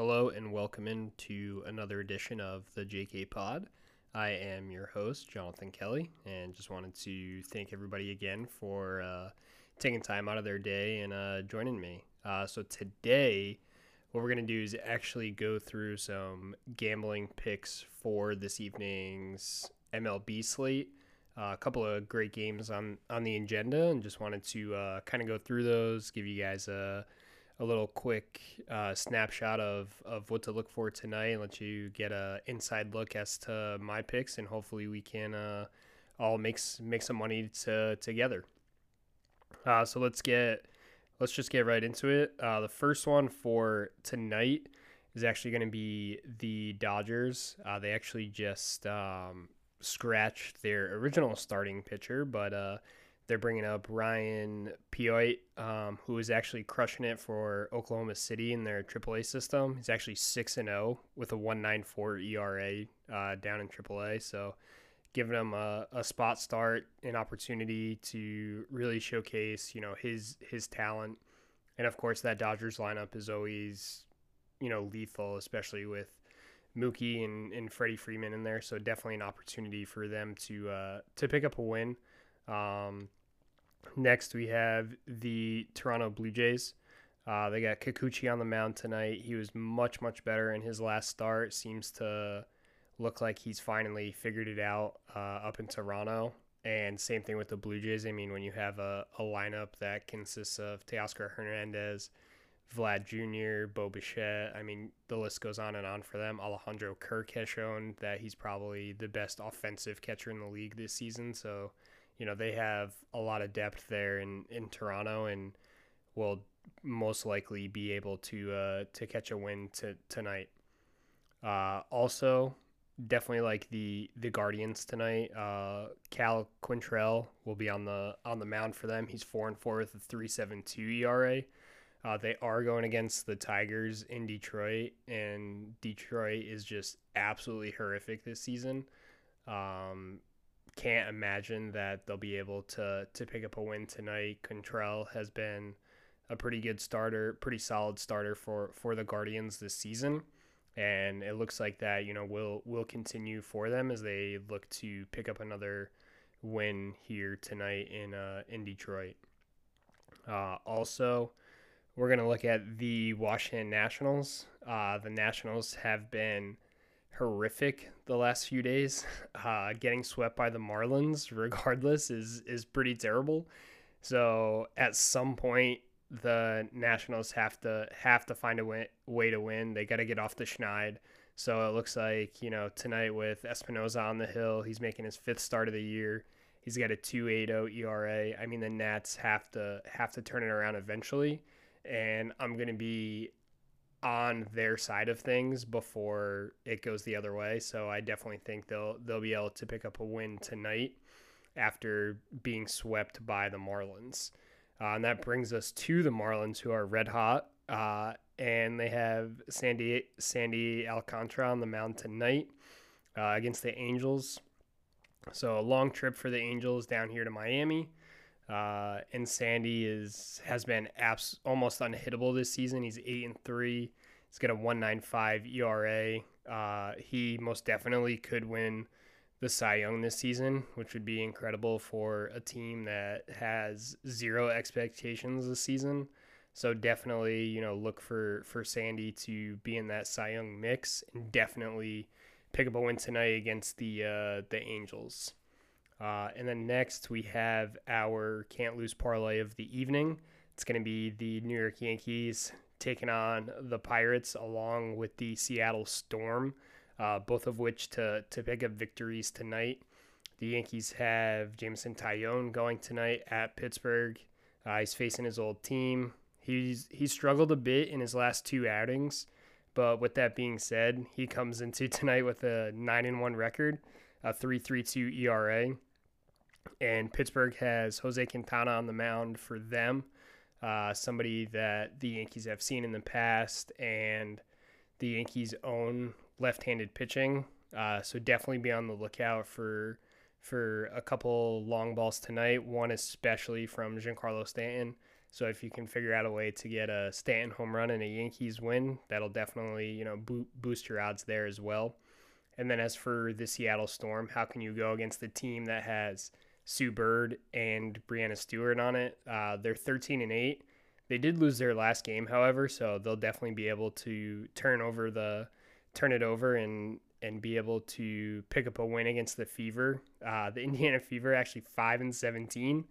Hello and welcome into another edition of the JK Pod. I am your host, Jonathan Kelly, and just wanted to thank everybody again for uh, taking time out of their day and uh, joining me. Uh, so, today, what we're going to do is actually go through some gambling picks for this evening's MLB slate. Uh, a couple of great games on, on the agenda, and just wanted to uh, kind of go through those, give you guys a a little quick uh, snapshot of, of what to look for tonight and let you get a inside look as to my picks and hopefully we can uh, all make make some money to, together. Uh, so let's get let's just get right into it. Uh, the first one for tonight is actually going to be the Dodgers. Uh, they actually just um, scratched their original starting pitcher, but uh, they're bringing up Ryan Pepiot, um, who is actually crushing it for Oklahoma City in their AAA system. He's actually six and zero oh with a one nine four ERA uh, down in AAA. So, giving him a, a spot start, an opportunity to really showcase, you know, his his talent, and of course that Dodgers lineup is always, you know, lethal, especially with Mookie and, and Freddie Freeman in there. So definitely an opportunity for them to uh, to pick up a win. Um, Next, we have the Toronto Blue Jays. Uh, they got Kikuchi on the mound tonight. He was much, much better in his last start. Seems to look like he's finally figured it out uh, up in Toronto. And same thing with the Blue Jays. I mean, when you have a, a lineup that consists of Teoscar Hernandez, Vlad Jr., Bo Bichette, I mean, the list goes on and on for them. Alejandro Kirk has shown that he's probably the best offensive catcher in the league this season. So, you know they have a lot of depth there in in Toronto and will most likely be able to uh, to catch a win to, tonight. Uh, also, definitely like the the Guardians tonight. Uh, Cal Quantrill will be on the on the mound for them. He's four and four with a three seven two ERA. Uh, they are going against the Tigers in Detroit, and Detroit is just absolutely horrific this season. Um, can't imagine that they'll be able to to pick up a win tonight. Quantrill has been a pretty good starter, pretty solid starter for for the Guardians this season, and it looks like that you know will will continue for them as they look to pick up another win here tonight in uh, in Detroit. Uh, also, we're gonna look at the Washington Nationals. Uh, the Nationals have been horrific the last few days. Uh, getting swept by the Marlins, regardless, is is pretty terrible. So at some point, the Nationals have to have to find a win, way to win. They got to get off the schneid. So it looks like you know tonight with Espinosa on the hill, he's making his fifth start of the year. He's got a 2.80 ERA. I mean, the Nats have to have to turn it around eventually, and I'm gonna be on their side of things before it goes the other way. So I definitely think they'll they'll be able to pick up a win tonight after being swept by the Marlins. Uh, and that brings us to the Marlins, who are red hot, uh, and they have Sandy Sandy Alcantara on the mound tonight uh, against the Angels. So a long trip for the Angels down here to Miami. Uh, and Sandy is has been abs- almost unhittable this season. He's eight and three. He's got a one nine five ERA. Uh, he most definitely could win the Cy Young this season, which would be incredible for a team that has zero expectations this season. So definitely, you know, look for for Sandy to be in that Cy Young mix, and definitely pick up a win tonight against the uh, the Angels. Uh, and then next we have our can't lose parlay of the evening. It's going to be the New York Yankees taking on the Pirates along with the Seattle Storm, uh, both of which to, to pick up victories tonight. The Yankees have Jameson Taillon going tonight at Pittsburgh. Uh, he's facing his old team. He's he's struggled a bit in his last two outings, but with that being said, he comes into tonight with a nine and one record, a three three two ERA and Pittsburgh has Jose Quintana on the mound for them, uh, somebody that the Yankees have seen in the past, and the Yankees own left-handed pitching. Uh, so definitely be on the lookout for for a couple long balls tonight. One especially from Giancarlo Stanton. So if you can figure out a way to get a Stanton home run and a Yankees win, that'll definitely you know bo- boost your odds there as well. And then as for the Seattle Storm, how can you go against the team that has Sue Bird and Breanna Stewart on it? Uh, they're 13 and 8. They did lose their last game, however, so they'll definitely be able to turn over the turn it over and and be able to pick up a win against the Fever. Uh, the Indiana Fever actually five and 17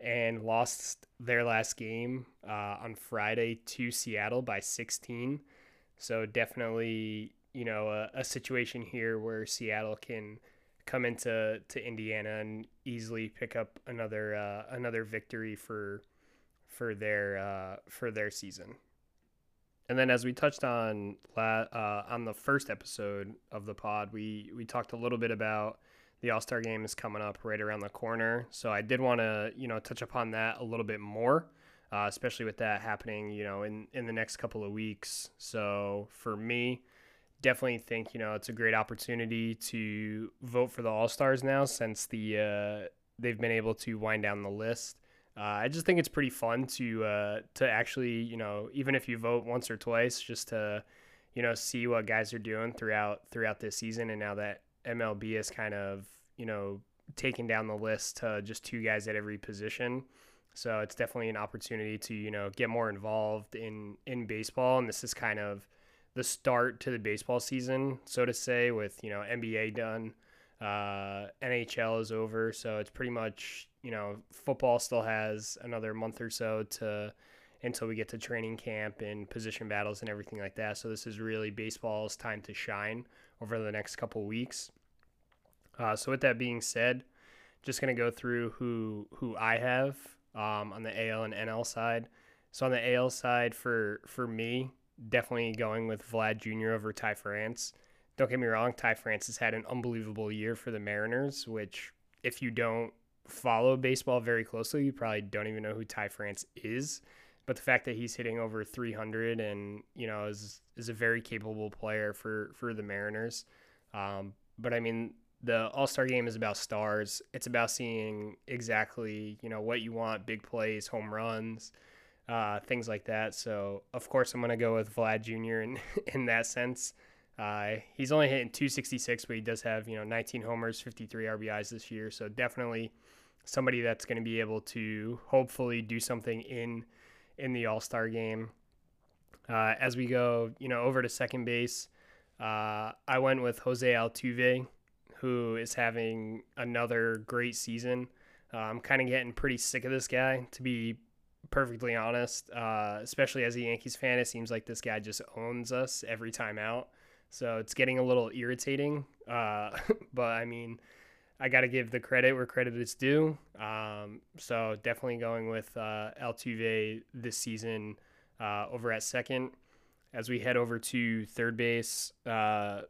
and lost their last game uh, on Friday to Seattle by 16. So definitely you know a, a situation here where Seattle can come into to Indiana and easily pick up another uh, another victory for for their uh, for their season. And then, as we touched on la- uh, on the first episode of the pod, we we talked a little bit about the All Star Game is coming up right around the corner. So I did want to you know touch upon that a little bit more, uh, especially with that happening you know in in the next couple of weeks. So for me, definitely think you know it's a great opportunity to vote for the All Stars now since the uh, they've been able to wind down the list. Uh, I just think it's pretty fun to uh, to actually you know even if you vote once or twice just to you know see what guys are doing throughout throughout this season and now that MLB is kind of you know taking down the list to just two guys at every position. So it's definitely an opportunity to you know get more involved in in baseball and this is kind of the start to the baseball season, so to say, with you know NBA done, uh, NHL is over, so it's pretty much you know football still has another month or so to until we get to training camp and position battles and everything like that. So this is really baseball's time to shine over the next couple weeks. Uh, so with that being said, just gonna go through who who I have um, on the AL and NL side. So on the AL side, for for me, definitely going with Vlad Jr. over Ty France. Don't get me wrong, Ty France has had an unbelievable year for the Mariners, which if you don't follow baseball very closely, you probably don't even know who Ty France is. But the fact that he's hitting over 300 and you know is is a very capable player for for the Mariners. Um, but I mean, the All Star game is about stars. It's about seeing exactly you know what you want: big plays, home runs, uh, things like that. So of course I'm gonna go with Vlad Jr. in in that sense. Uh, he's only hitting 266, but he does have you know 19 homers, 53 RBIs this year. So definitely somebody that's going to be able to hopefully do something in in the All Star game. Uh, as we go, you know, over to second base, uh, I went with Jose Altuve, who is having another great season. Uh, I'm kind of getting pretty sick of this guy, to be perfectly honest. Uh, especially as a Yankees fan, it seems like this guy just owns us every time out. So it's getting a little irritating. Uh, but I mean, I got to give the credit where credit is due. Um, so definitely going with uh, Altuve this season uh, over at second. As we head over to third base, uh,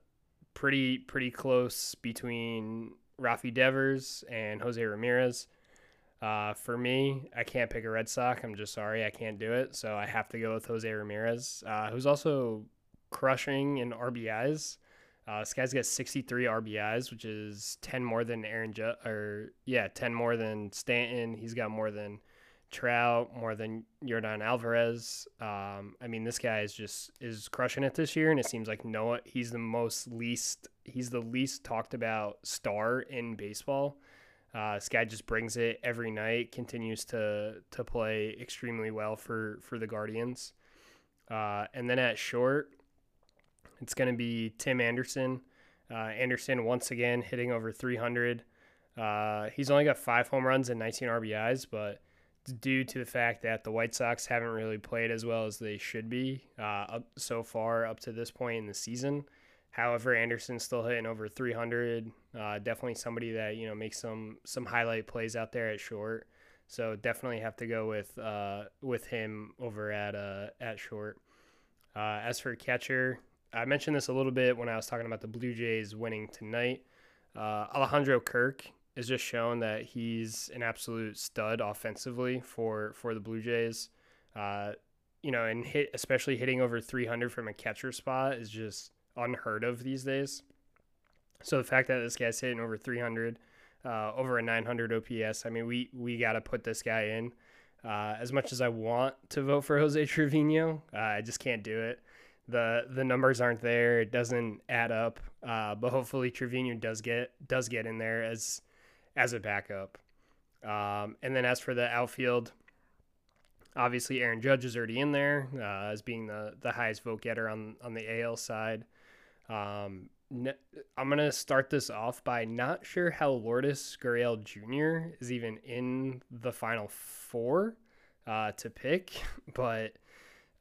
pretty pretty close between Rafi Devers and Jose Ramirez. Uh, for me, I can't pick a Red Sox. I'm just sorry, I can't do it. So I have to go with Jose Ramirez, uh, who's also crushing in RBIs. Uh, this guy's got 63 RBIs, which is 10 more than Aaron or yeah, 10 more than Stanton. He's got more than Trout, more than Yordan Alvarez. Um, I mean, this guy is just is crushing it this year, and it seems like Noah. He's the most least. He's the least talked about star in baseball. Uh, this guy just brings it every night. Continues to to play extremely well for for the Guardians. Uh, and then at short, it's going to be Tim Anderson. Uh, Anderson once again hitting over 300. Uh, he's only got five home runs and 19 RBIs, but due to the fact that the White Sox haven't really played as well as they should be uh, so far up to this point in the season. However, Anderson's still hitting over 300. Uh, definitely somebody that you know makes some some highlight plays out there at short. So definitely have to go with uh, with him over at uh, at short. Uh, as for catcher, I mentioned this a little bit when I was talking about the Blue Jays winning tonight. Uh, Alejandro Kirk has just shown that he's an absolute stud offensively for for the Blue Jays. Uh, you know, and hit especially hitting over 300 from a catcher spot is just unheard of these days. So the fact that this guy's hitting over 300, uh, over a 900 OPS, I mean, we we got to put this guy in. Uh, as much as I want to vote for Jose Trevino, uh, I just can't do it. the The numbers aren't there; it doesn't add up. Uh, but hopefully, Trevino does get does get in there as as a backup. Um, and then as for the outfield, obviously Aaron Judge is already in there uh, as being the the highest vote getter on on the AL side. Um, I'm gonna start this off by not sure how Lourdes Gurriel Jr. is even in the final four uh, to pick, but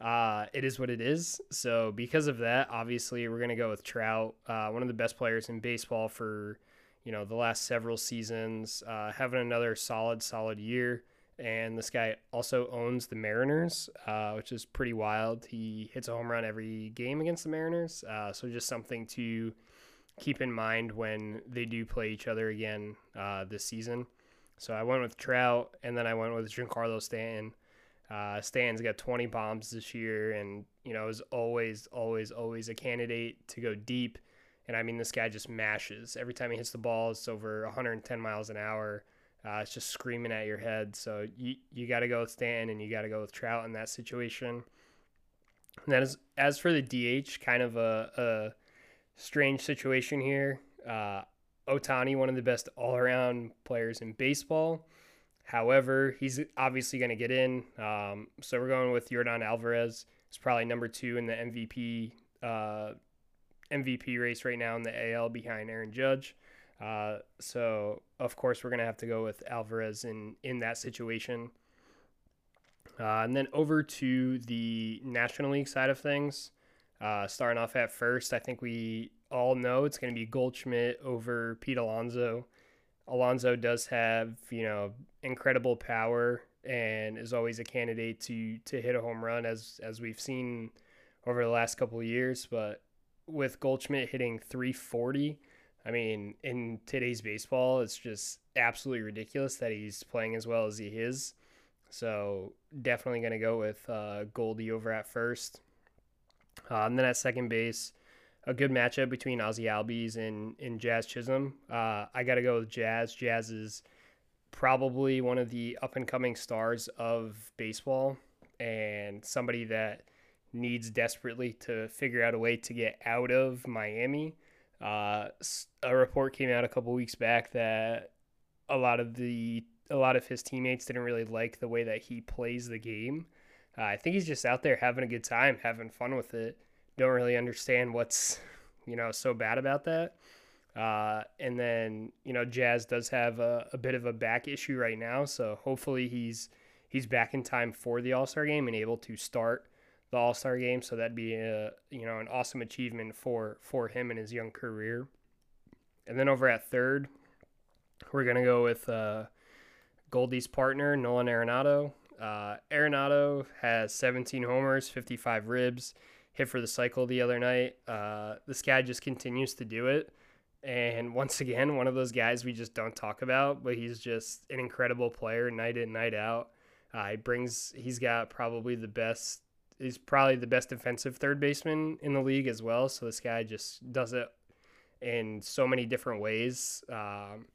uh, it is what it is. So because of that, obviously we're gonna go with Trout, uh, one of the best players in baseball for you know the last several seasons, uh, having another solid solid year. And this guy also owns the Mariners, uh, which is pretty wild. He hits a home run every game against the Mariners. Uh, so just something to keep in mind when they do play each other again uh, this season. So I went with Trout, and then I went with Giancarlo Stanton. Uh, Stanton's got 20 bombs this year, and you know is always, always, always a candidate to go deep. And I mean, this guy just mashes every time he hits the ball. It's over 110 miles an hour. Uh, it's just screaming at your head. So you you got to go with Stanton and you got to go with Trout in that situation. And then as as for the DH, kind of a, a strange situation here. Uh, Ohtani, one of the best all around players in baseball. However, he's obviously going to get in. Um, so we're going with Yordan Alvarez. He's probably number two in the MVP uh, MVP race right now in the AL behind Aaron Judge. Uh, so of course we're gonna have to go with Alvarez in in that situation. Uh, and then over to the National League side of things, uh, starting off at first, I think we all know it's going to be Goldschmidt over Pete Alonso. Alonso does have you know incredible power and is always a candidate to to hit a home run as as we've seen over the last couple of years. But with Goldschmidt hitting 340 I mean, in today's baseball, it's just absolutely ridiculous that he's playing as well as he is. So definitely going to go with uh, Goldie over at first. Uh, and then at second base, a good matchup between Ozzie Albies and, and Jazz Chisholm. Uh, I got to go with Jazz. Jazz is probably one of the up and coming stars of baseball and somebody that needs desperately to figure out a way to get out of Miami uh, a report came out a couple weeks back that a lot of the a lot of his teammates didn't really like the way that he plays the game. Uh, I think he's just out there having a good time, having fun with it. Don't really understand what's you know so bad about that. Uh, and then you know Jazz does have a, a bit of a back issue right now, so hopefully he's he's back in time for the All Star game and able to start the All Star game. So that'd be a you know an awesome achievement for for him in his young career. And then over at third, we're gonna go with uh, Goldie's partner Nolan Arenado. Uh, Arenado has 17 homers, 55 ribs, hit for the cycle the other night. Uh, this guy just continues to do it. And once again, one of those guys we just don't talk about, but he's just an incredible player night in, night out. Uh, he brings, he's got probably the best he's probably the best defensive third baseman in the league as well. So this guy just does it in so many different ways. Um,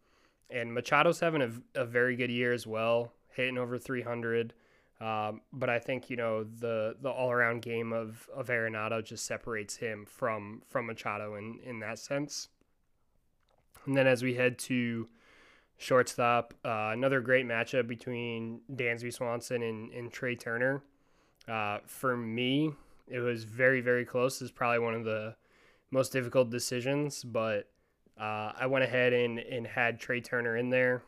and Machado's having a, a very good year as well, hitting over 300. Um, but I think you know the the all around game of of Arenado just separates him from from Machado in in that sense. And then as we head to shortstop, uh, another great matchup between Dansby Swanson and, and Trea Turner. Uh, for me, it was very, very close. It's probably one of the most difficult decisions, but uh, I went ahead and, and had Trea Turner in there.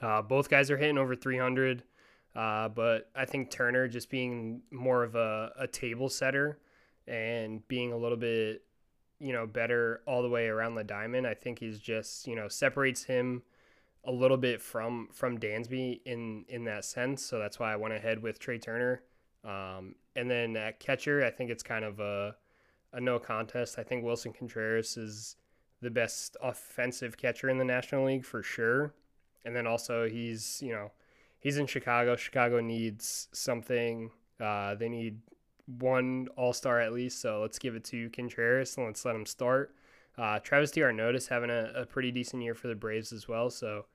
Uh, both guys are hitting over 300, uh, but I think Turner just being more of a, a table setter and being a little bit, you know, better all the way around the diamond, I think he's just, you know, separates him a little bit from from Dansby in in that sense. So that's why I went ahead with Trea Turner. Um, and then at catcher, I think it's kind of a, a no contest. I think Willson Contreras is the best offensive catcher in the National League for sure. And then also he's, you know, he's in Chicago. Chicago needs something. Uh, they need one All Star at least. So let's give it to Contreras and let's let him start. Uh, Travis d'Arnaud is having a, a pretty decent year for the Braves as well. So,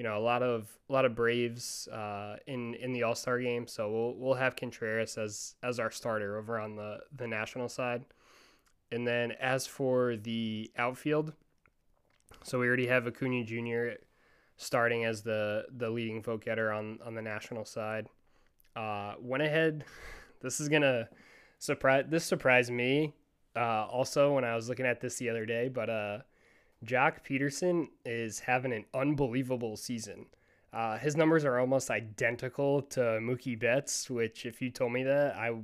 you know a lot of a lot of Braves uh, in in the All Star game. So we'll we'll have Contreras as as our starter over on the the national side. And then as for the outfield, so we already have Acuna Jr. starting as the the leading vote getter on on the national side. Uh, went ahead. This is gonna surprise. This surprised me uh, also when I was looking at this the other day. But uh, Pederson is having an unbelievable season. Uh, his numbers are almost identical to Mookie Betts, which if you told me that, I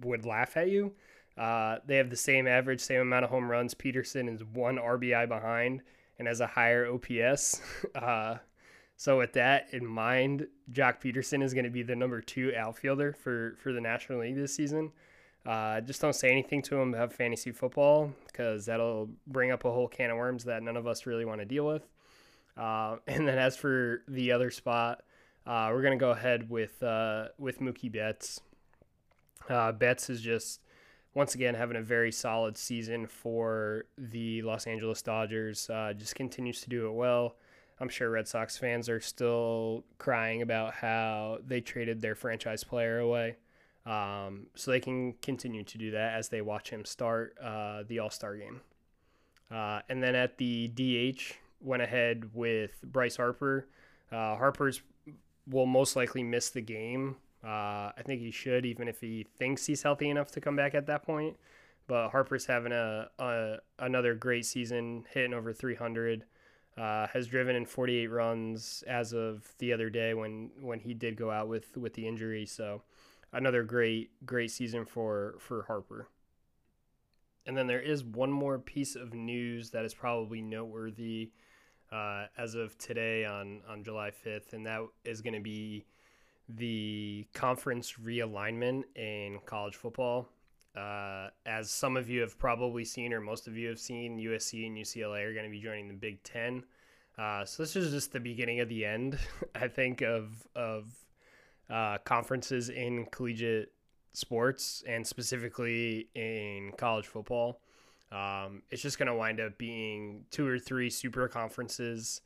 would laugh at you. Uh, they have the same average, same amount of home runs. Pederson is one RBI behind and has a higher OPS. Uh, so with that in mind, Joc Pederson is going to be the number two outfielder for for the National League this season. Uh, just don't say anything to him about fantasy football because that'll bring up a whole can of worms that none of us really want to deal with. Uh, and then as for the other spot, uh, we're gonna go ahead with uh, with Mookie Betts. Uh, Betts is just once again having a very solid season for the Los Angeles Dodgers. Uh, just continues to do it well. I'm sure Red Sox fans are still crying about how they traded their franchise player away. Um, so they can continue to do that as they watch him start uh, the All Star game. Uh, and then at the DH, went ahead with Bryce Harper. Uh, Harper's will most likely miss the game. Uh, I think he should, even if he thinks he's healthy enough to come back at that point. But Harper's having a, a another great season, hitting over 300. Uh, has driven in 48 runs as of the other day when when he did go out with with the injury. So another great great season for for Harper. And then there is one more piece of news that is probably noteworthy uh, as of today on on July 5th, and that is going to be the conference realignment in college football. Uh, as some of you have probably seen, or most of you have seen, USC and UCLA are going to be joining the Big Ten. Uh, so this is just the beginning of the end, I think, of of uh, conferences in collegiate sports and specifically in college football. Um, it's just going to wind up being two or three super conferences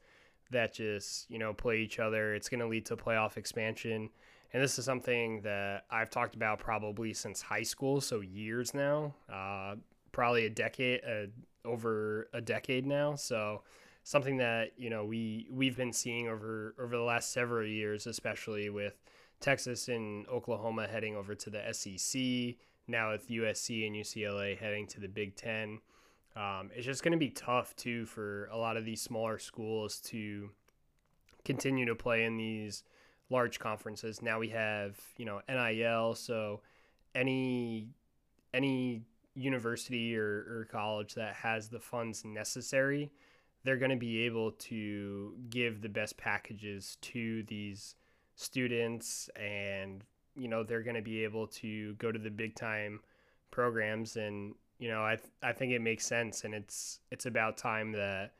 that just you know play each other. It's going to lead to playoff expansion, and this is something that I've talked about probably since high school, so years now, uh, probably a decade, uh, over a decade now. So something that you know we we've been seeing over over the last several years, especially with Texas and Oklahoma heading over to the SEC. Now with USC and UCLA heading to the Big Ten, um, it's just going to be tough too for a lot of these smaller schools to continue to play in these large conferences. Now we have you know NIL, so any any university or, or college that has the funds necessary, they're going to be able to give the best packages to these students and you know they're going to be able to go to the big time programs and you know I th- I think it makes sense and it's it's about time that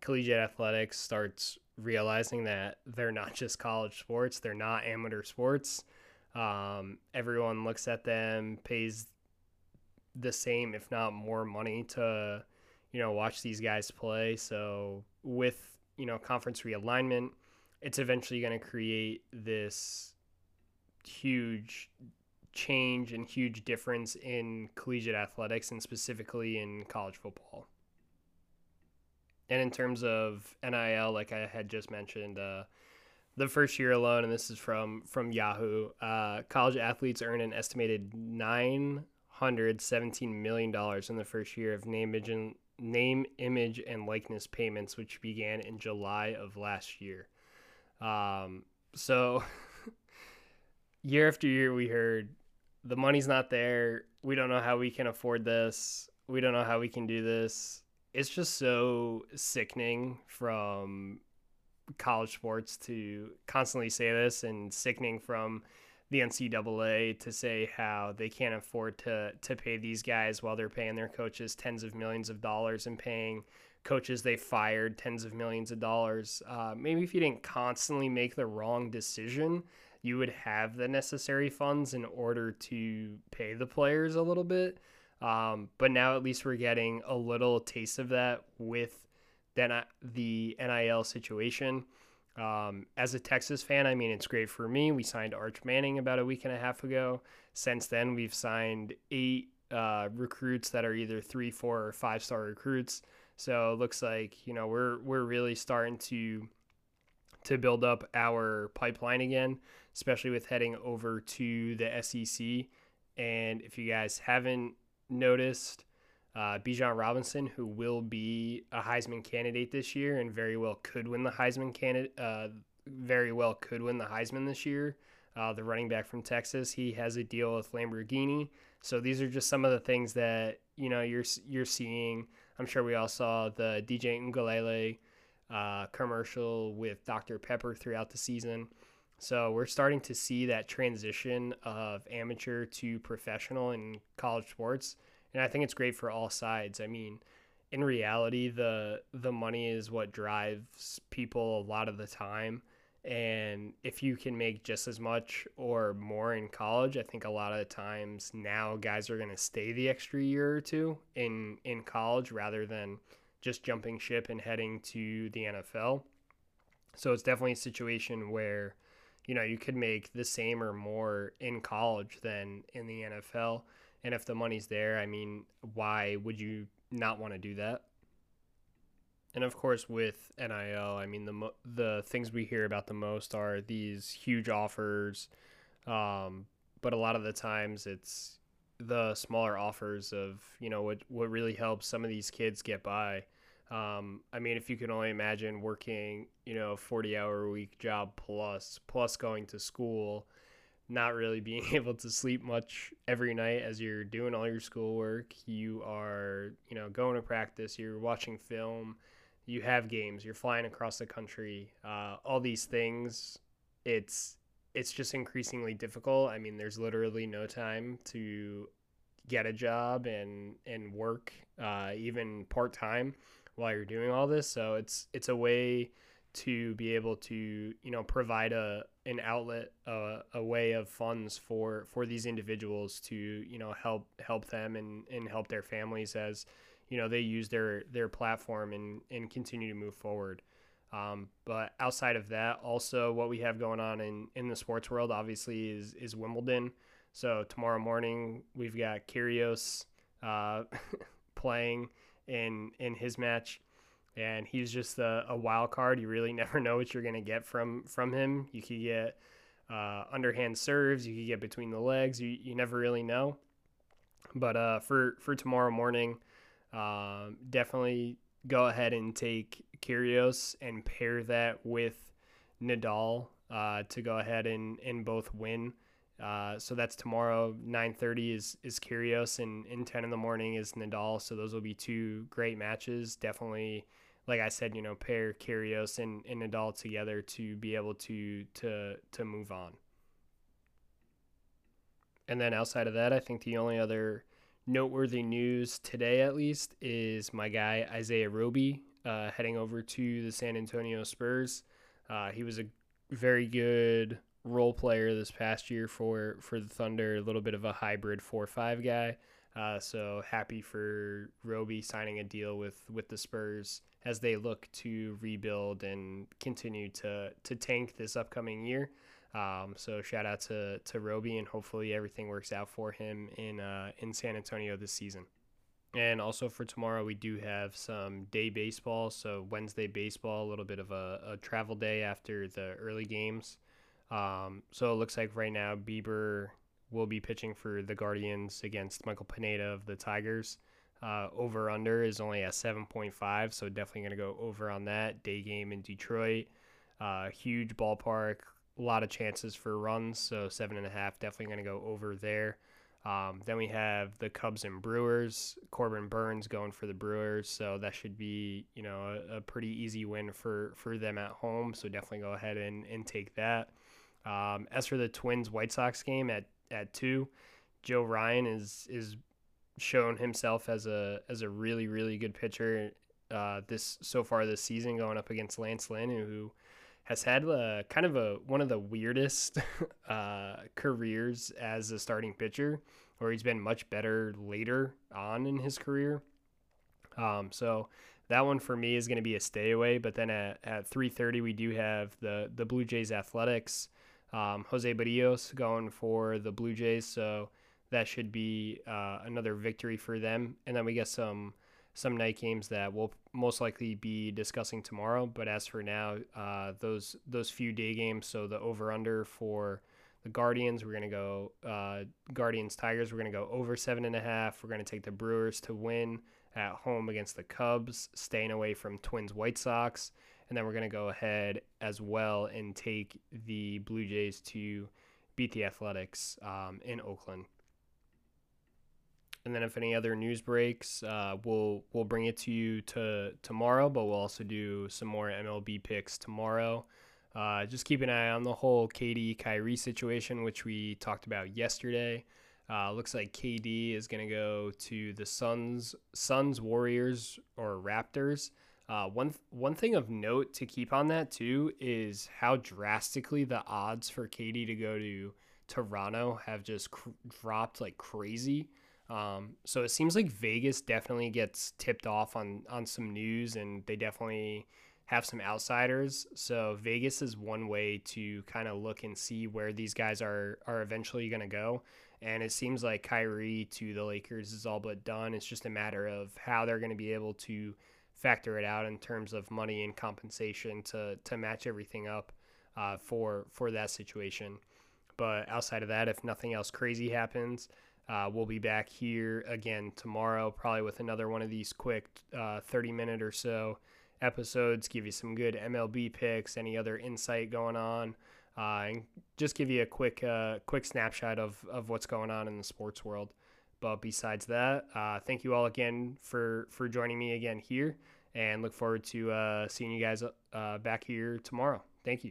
collegiate athletics starts realizing that they're not just college sports they're not amateur sports. Um, everyone looks at them pays the same if not more money to you know watch these guys play. So with you know conference realignment it's eventually going to create this huge change and huge difference in collegiate athletics and specifically in college football. And in terms of NIL, like I had just mentioned, uh, the first year alone, and this is from from Yahoo, uh, college athletes earn an estimated nine hundred seventeen million dollars in the first year of name, image, and, name, image, and likeness payments, which began in July of last year. Um, so year after year, we heard the money's not there. We don't know how we can afford this. We don't know how we can do this. It's just so sickening from college sports to constantly say this and sickening from the NCAA to say how they can't afford to to pay these guys while they're paying their coaches tens of millions of dollars and paying coaches they fired tens of millions of dollars. Uh, maybe if you didn't constantly make the wrong decision, you would have the necessary funds in order to pay the players a little bit. Um, but now at least we're getting a little taste of that with then the NIL situation. Um, as a Texas fan, I mean, it's great for me. We signed Arch Manning about a week and a half ago. Since then, we've signed eight uh, recruits that are either three, four, or five star recruits. So it looks like you know we're we're really starting to to build up our pipeline again, especially with heading over to the SEC. And if you guys haven't noticed, uh, Bijan Robinson, who will be a Heisman candidate this year and very well could win the Heisman candidate, uh, very well could win the Heisman this year. Uh, the running back from Texas, he has a deal with Lamborghini. So these are just some of the things that you know you're you're seeing. I'm sure we all saw the DJ Uiagalelei uh, commercial with Dr Pepper throughout the season. So we're starting to see that transition of amateur to professional in college sports and I think it's great for all sides. I mean, in reality, the the money is what drives people a lot of the time. And if you can make just as much or more in college, I think a lot of times now guys are going to stay the extra year or two in in college rather than just jumping ship and heading to the NFL. So it's definitely a situation where you know you could make the same or more in college than in the NFL and if the money's there, I mean, why would you not want to do that? And of course, with NIL, I mean the the things we hear about the most are these huge offers, um, but a lot of the times it's the smaller offers of you know what what really helps some of these kids get by. Um, I mean, if you can only imagine working, you know, a 40 hour a week job plus, plus going to school, not really being able to sleep much every night as you're doing all your schoolwork. You are, you know, going to practice, you're watching film, you have games, you're flying across the country, uh, all these things. It's it's just increasingly difficult. I mean, there's literally no time to get a job and and work uh, even part time while you're doing all this. So it's it's a way to be able to you know provide a an outlet a, a way of funds for for these individuals to you know help help them and and help their families as you know they use their their platform and and continue to move forward um, but outside of that also what we have going on in in the sports world obviously is is Wimbledon so tomorrow morning we've got Kyrgios uh, playing in in his match and he's just a, a wild card. You really never know what you're to get from from him. You could get uh, underhand serves, you could get between the legs. You, you never really know. But uh, for for tomorrow morning, uh, definitely go ahead and take Kyrgios and pair that with Nadal uh, to go ahead and, and both win. Uh, so that's tomorrow. 9:30 is is Kyrgios, and, and 10 in the morning is Nadal. So those will be two great matches. Definitely like I said, you know, pair Kyrgios and, and Nadal together to be able to to to move on. And then outside of that, I think the only other noteworthy news today, at least, is my guy Isaiah Roby uh, heading over to the San Antonio Spurs. Uh, he was a very good role player this past year for for the Thunder, a little bit of a hybrid four five guy. Uh, so happy for Roby signing a deal with with the Spurs as they look to rebuild and continue to to tank this upcoming year. Um, so shout out to to Roby and hopefully everything works out for him in uh, in San Antonio this season. And also for tomorrow, we do have some day baseball. So Wednesday baseball, a little bit of a, a travel day after the early games. Um, so it looks like right now Bieber will be pitching for the Guardians against Michael Pineda of the Tigers. Uh, over under is only at 7.5, so definitely going to go over on that. Day game in Detroit, uh, huge ballpark, a lot of chances for runs, so seven and a half, definitely going to go over there. Um, then we have the Cubs and Brewers. Corbin Burnes going for the Brewers, so that should be you know a, a pretty easy win for for them at home. So definitely go ahead and, and take that. Um, as for the Twins White Sox game at at two, Joe Ryan is is shown himself as a as a really really good pitcher uh, this so far this season, going up against Lance Lynn, who has had a, kind of a one of the weirdest uh, careers as a starting pitcher, where he's been much better later on in his career. Um, so that one for me is going to be a stay away. But then at, at 3:30 we do have the the Blue Jays Athletics. Um, Jose Barrios going for the Blue Jays, so that should be uh, another victory for them. And then we get some some night games that we'll most likely be discussing tomorrow. But as for now, uh, those those few day games, so the over under for the Guardians, we're gonna go uh, Guardians Tigers. We're gonna go over seven and a half. We're gonna take the Brewers to win at home against the Cubs, staying away from Twins White Sox. And then we're to go ahead as well and take the Blue Jays to beat the Athletics um, in Oakland. And then if any other news breaks, uh, we'll we'll bring it to you to tomorrow. But we'll also do some more MLB picks tomorrow. Uh, just keep an eye on the whole KD Kyrie situation, which we talked about yesterday. Uh, looks like KD is going to go to the Suns, Suns, Warriors, or Raptors. Uh, one one thing of note to keep on that too is how drastically the odds for KD to go to Toronto have just cr- dropped like crazy. Um, so it seems like Vegas definitely gets tipped off on on some news, and they definitely have some outsiders. So Vegas is one way to kind of look and see where these guys are are eventually going to go. And it seems like Kyrie to the Lakers is all but done. It's just a matter of how they're going to be able to factor it out in terms of money and compensation to to match everything up uh, for for that situation. But outside of that, if nothing else crazy happens, uh, we'll be back here again tomorrow, probably with another one of these quick uh, 30 minute or so episodes, give you some good MLB picks, any other insight going on, uh, and just give you a quick uh, quick snapshot of, of what's going on in the sports world. But besides that, uh, thank you all again for for joining me again here, and look forward to uh, seeing you guys back here tomorrow. Thank you.